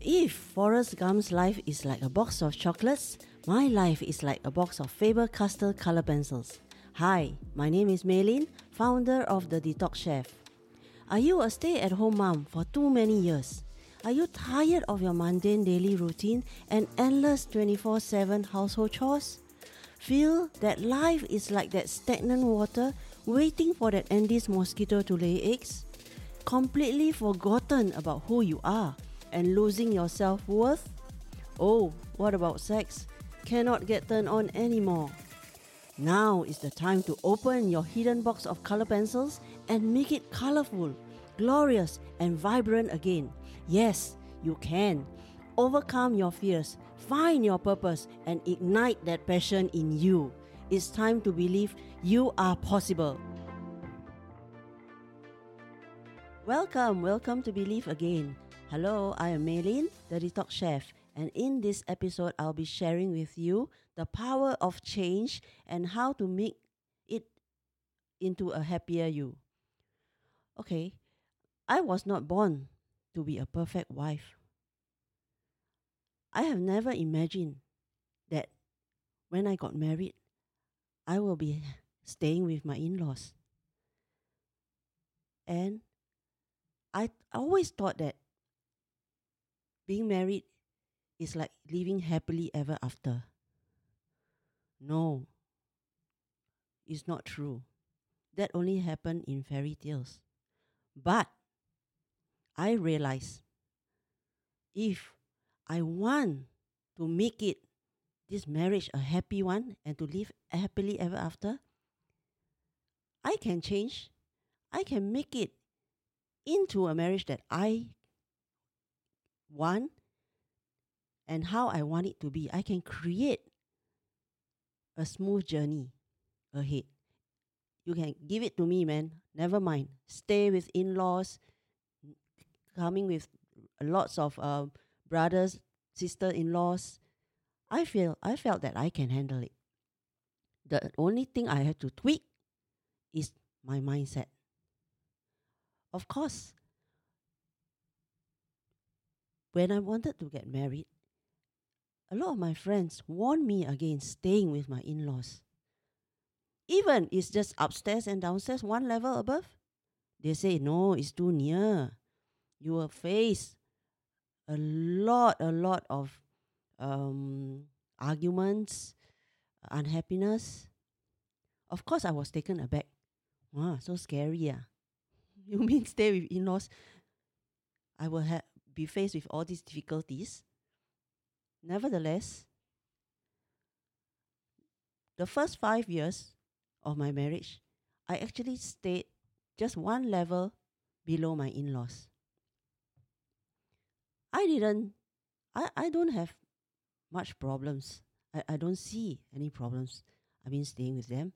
If Forrest Gump's life is like a box of chocolates, my life is like a box of Faber Castell color pencils. Hi, my name is Maylin, founder of The Detox Chef. Are you a stay at home mom for too many years? Are you tired of your mundane daily routine and endless 24 7 household chores? Feel that life is like that stagnant water waiting for that Aedes mosquito to lay eggs? Completely forgotten about who you are and losing your self worth? Oh, what about sex? Cannot get turned on anymore. Now is the time to open your hidden box of color pencils and make it colorful, glorious, and vibrant again. Yes, you can. Overcome your fears, find your purpose, and ignite that passion in you. It's time to believe you are possible. Welcome, welcome to Believe Again. Hello, I am Maylin, the Detox Chef, and in this episode, I'll be sharing with you the power of change and how to make it into a happier you. Okay, I was not born to be a perfect wife. I have never imagined that when I got married, I will be staying with my in laws. And I always thought that being married is like living happily ever after. No, it's not true. That only happened in fairy tales. But I realize if I want to make it this marriage a happy one and to live happily ever after, I can change. I can make it into a marriage that I want and how I want it to be. I can create a smooth journey ahead. You can give it to me, man. Never mind. Stay with in laws, coming with lots of uh, brothers, sister in laws. I feel I felt that I can handle it. The only thing I have to tweak is my mindset. Of course, when I wanted to get married, a lot of my friends warned me against staying with my in laws. Even it's just upstairs and downstairs, one level above. They say, no, it's too near. You will face a lot, a lot of um, arguments, unhappiness. Of course, I was taken aback. Wow, so scary. Yeah. You mean stay with in laws? I will have be faced with all these difficulties. Nevertheless, the first five years of my marriage, I actually stayed just one level below my in laws. I didn't, I, I don't have much problems. I, I don't see any problems. I mean, staying with them,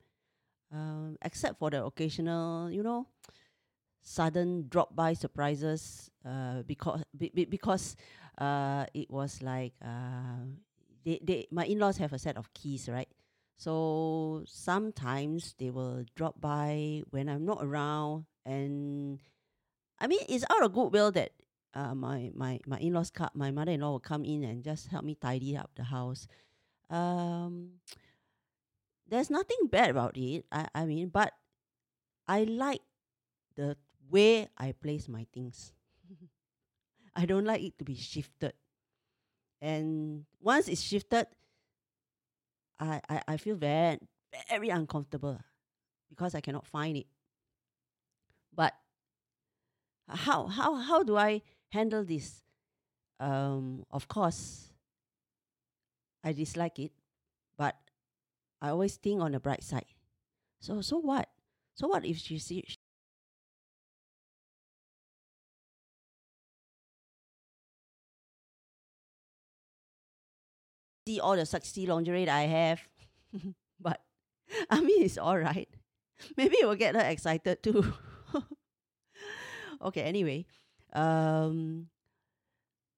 um, except for the occasional, you know, sudden drop by surprises uh, because be, be, because uh, it was like uh, they, they my in-laws have a set of keys right? So sometimes they will drop by when i'm not around and i mean it's out of goodwill that uh, my my my in-laws come, my mother-in-law will come in and just help me tidy up the house. Um there's nothing bad about it i i mean but i like the where I place my things. I don't like it to be shifted. And once it's shifted, I, I, I feel very, very uncomfortable because I cannot find it. But how, how, how do I handle this? Um, of course, I dislike it, but I always think on the bright side. So, so what? So what if she, see, see all the sexy lingerie that I have. but I mean, it's all right. Maybe it will get her excited too. okay, anyway, um,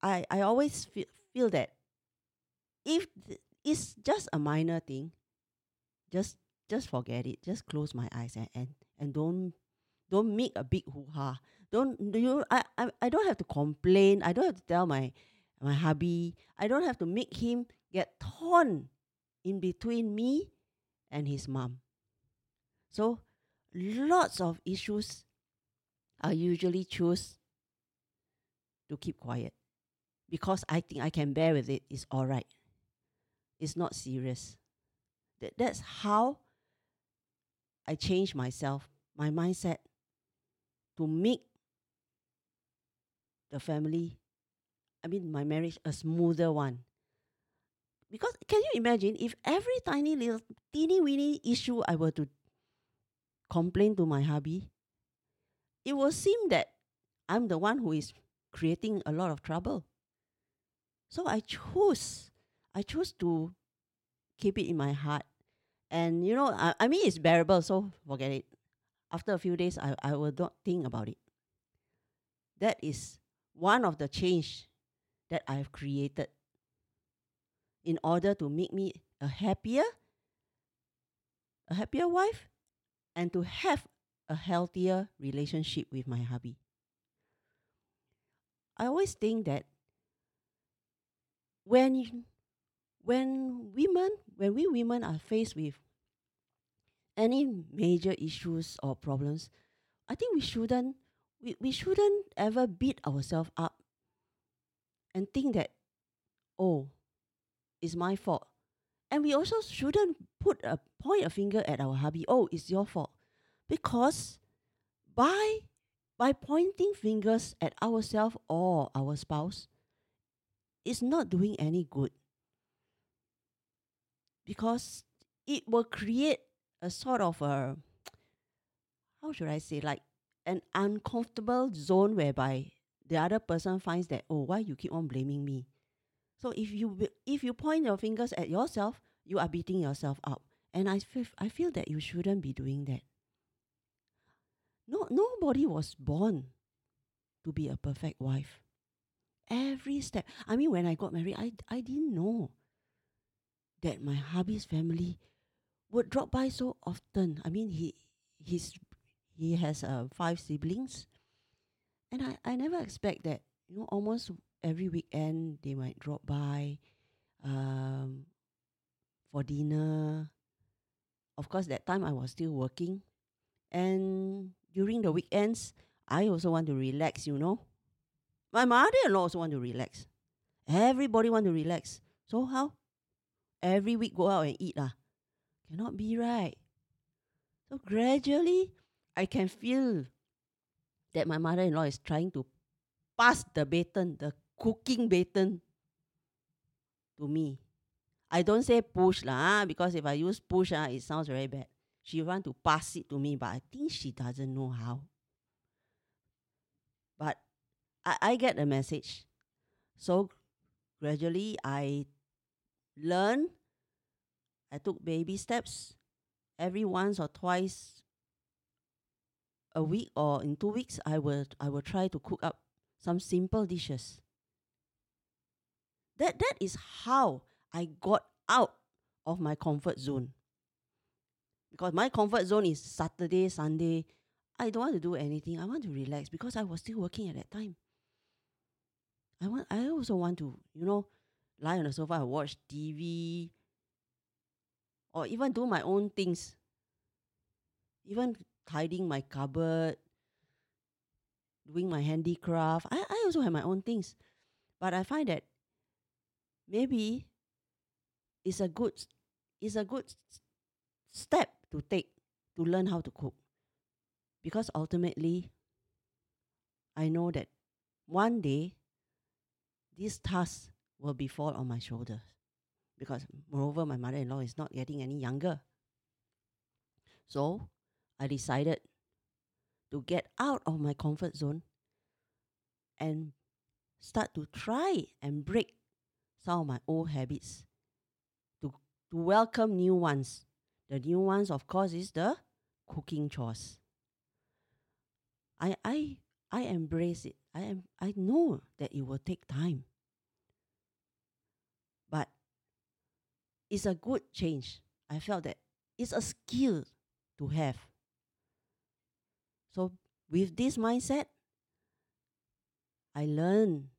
I I always feel, feel that if th- it's just a minor thing, just just forget it. Just close my eyes and and, and don't don't make a big hoo ha. Don't do you I, I I don't have to complain. I don't have to tell my my hubby. I don't have to make him get torn in between me and his mom. So lots of issues I usually choose to keep quiet because I think I can bear with it. It's all right. It's not serious. That, that's how I change myself, my mindset to make the family, I mean, my marriage, a smoother one. Because can you imagine if every tiny little, teeny weeny issue I were to complain to my hubby, it will seem that I'm the one who is creating a lot of trouble. So I choose, I choose to keep it in my heart. And you know, I, I mean it's bearable, so forget it. After a few days I, I will not think about it. That is one of the change that I've created in order to make me a happier, a happier wife, and to have a healthier relationship with my hubby. I always think that when when women when we women are faced with any major issues or problems, I think we shouldn't we, we shouldn't ever beat ourselves up and think that, oh, it's my fault. And we also shouldn't put a point a finger at our hubby, oh, it's your fault. Because by by pointing fingers at ourselves or our spouse, it's not doing any good. Because it will create a sort of a how should I say like an uncomfortable zone whereby the other person finds that oh why you keep on blaming me so if you if you point your fingers at yourself you are beating yourself up. And i feel i feel that you shouldn't be doing that. No nobody was born to be a perfect wife. Every step i mean when i got married i i didn't know that my hubby's family would drop by so often. I mean he his he has uh, five siblings. And I, I never expect that you know almost every weekend they might drop by um, for dinner. Of course that time i was still working. And during the weekends i also want to relax you know. My mother-in-law also want to relax. Everybody want to relax. So how? Every week go out and eat ah. Cannot be right. So gradually I can feel that my mother-in-law is trying to pass the baton, the cooking baton, to me. I don't say push lah, ah, because if I use push, ah, it sounds very bad. She want to pass it to me, but I think she doesn't know how. But I, I get the message. So gradually I learn. I took baby steps. Every once or twice a week or in two weeks, I will I will try to cook up some simple dishes. That that is how I got out of my comfort zone. Because my comfort zone is Saturday, Sunday. I don't want to do anything. I want to relax because I was still working at that time. I want I also want to, you know, lie on the sofa and watch TV or even do my own things. Even tidying my cupboard, doing my handicraft. I, I also have my own things. But I find that maybe it's a good it's a good step to take to learn how to cook. Because ultimately I know that one day this task will be fall on my shoulders. Because moreover my mother in law is not getting any younger. So I decided to get out of my comfort zone and start to try and break some of my old habits to, to welcome new ones. The new ones, of course, is the cooking chores. I, I, I embrace it. I, am, I know that it will take time. But it's a good change. I felt that it's a skill to have so with this mindset, I learn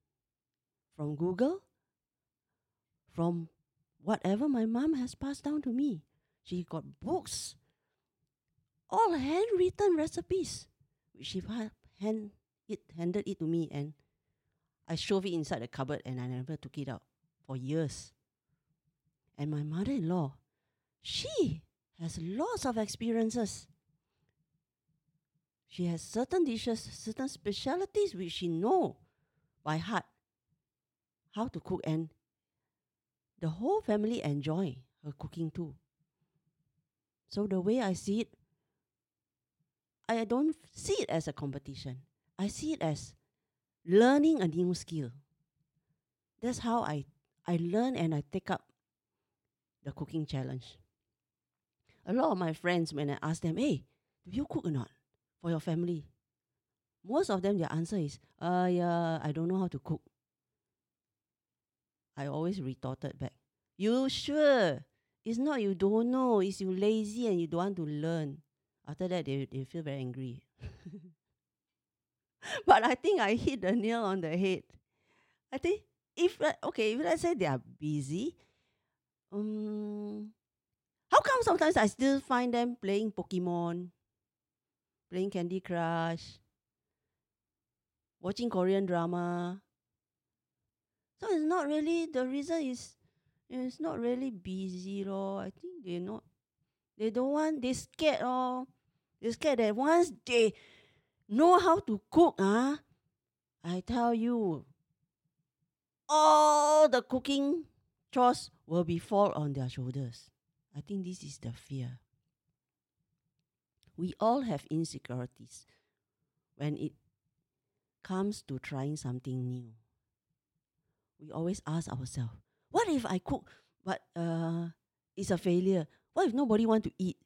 from Google, from whatever my mom has passed down to me. She got books, all handwritten recipes, which she hand it handed it to me, and I shoved it inside the cupboard, and I never took it out for years. And my mother-in-law, she has lots of experiences. She has certain dishes, certain specialities which she know by heart how to cook and the whole family enjoy her cooking too. So the way I see it, I don't see it as a competition. I see it as learning a new skill. That's how I, I learn and I take up the cooking challenge. A lot of my friends, when I ask them, hey, do you cook or not for your family? Most of them, their answer is, uh, yeah, I don't know how to cook. I always retorted back, you sure? It's not you don't know, it's you lazy and you don't want to learn. After that, they, they feel very angry. but I think I hit the nail on the head. I think if okay, if let's say they are busy, um, how come sometimes I still find them playing Pokemon, playing Candy Crush, watching Korean drama? So it's not really the reason is it's not really busy lor. I think they not they don't want they scared oh. They scared that once they know how to cook, ah, I tell you, all the cooking chores will be fall on their shoulders. I think this is the fear. We all have insecurities when it comes to trying something new. We always ask ourselves, what if I cook but uh, it's a failure? What if nobody want to eat?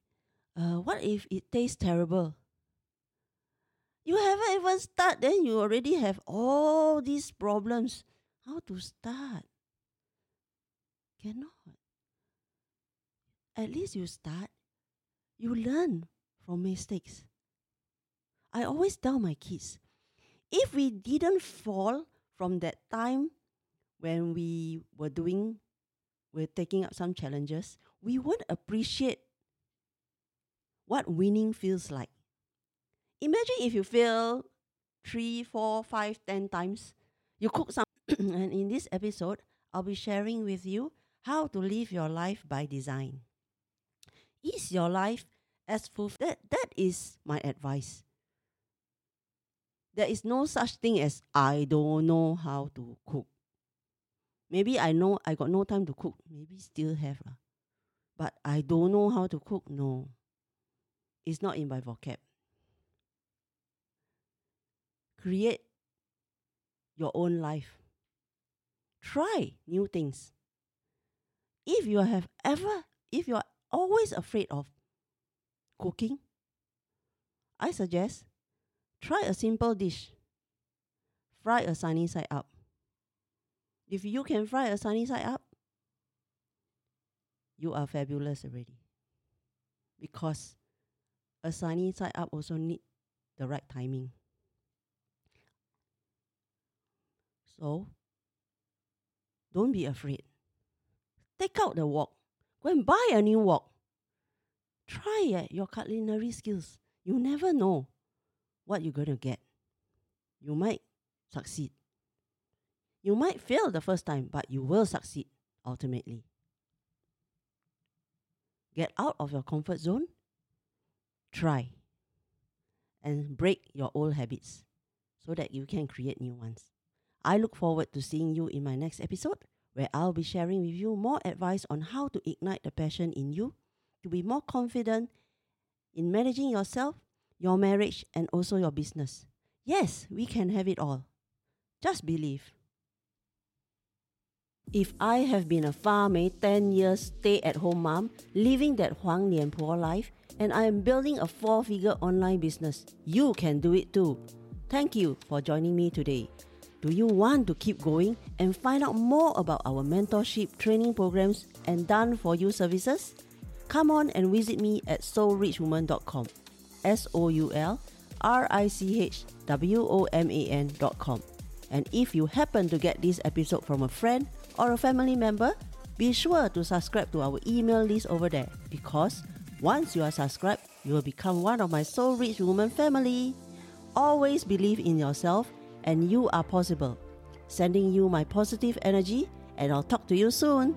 Uh, what if it tastes terrible? You haven't even start, then you already have all these problems. How to start? Cannot. At least you start. You learn from mistakes. I always tell my kids, if we didn't fall from that time when we were doing, we're taking up some challenges, we won't appreciate what winning feels like. Imagine if you fail three, four, five, ten times. You cook some, and in this episode, I'll be sharing with you how to live your life by design. Is your life as fulfilled? That, that is my advice. There is no such thing as I don't know how to cook. Maybe I know I got no time to cook. Maybe still have lah. But I don't know how to cook. No. It's not in my vocab. Create your own life. Try new things. If you have ever, if you are always afraid of cooking, I suggest try a simple dish. Fry a sunny side up. If you can fry a sunny side up, you are fabulous already. Because a sunny side up also need the right timing. So don't be afraid. Take out the wok. Go and buy a new wok. Try uh, your culinary skills. You never know what you're going to get. You might succeed. You might fail the first time, but you will succeed ultimately. Get out of your comfort zone. Try. And break your old habits so that you can create new ones. I look forward to seeing you in my next episode where I'll be sharing with you more advice on how to ignite the passion in you to be more confident in managing yourself, your marriage, and also your business. Yes, we can have it all. Just believe. If I have been a farmer 10 years stay at home mom, living that Huang Nian Po life, and I am building a four figure online business, you can do it too. Thank you for joining me today. Do you want to keep going and find out more about our mentorship training programs and done for you services? Come on and visit me at soulrichwoman.com. S O U L R I C H W O M A N.com. And if you happen to get this episode from a friend or a family member, be sure to subscribe to our email list over there because once you are subscribed, you will become one of my Soul Rich Woman family. Always believe in yourself and you are possible. Sending you my positive energy, and I'll talk to you soon.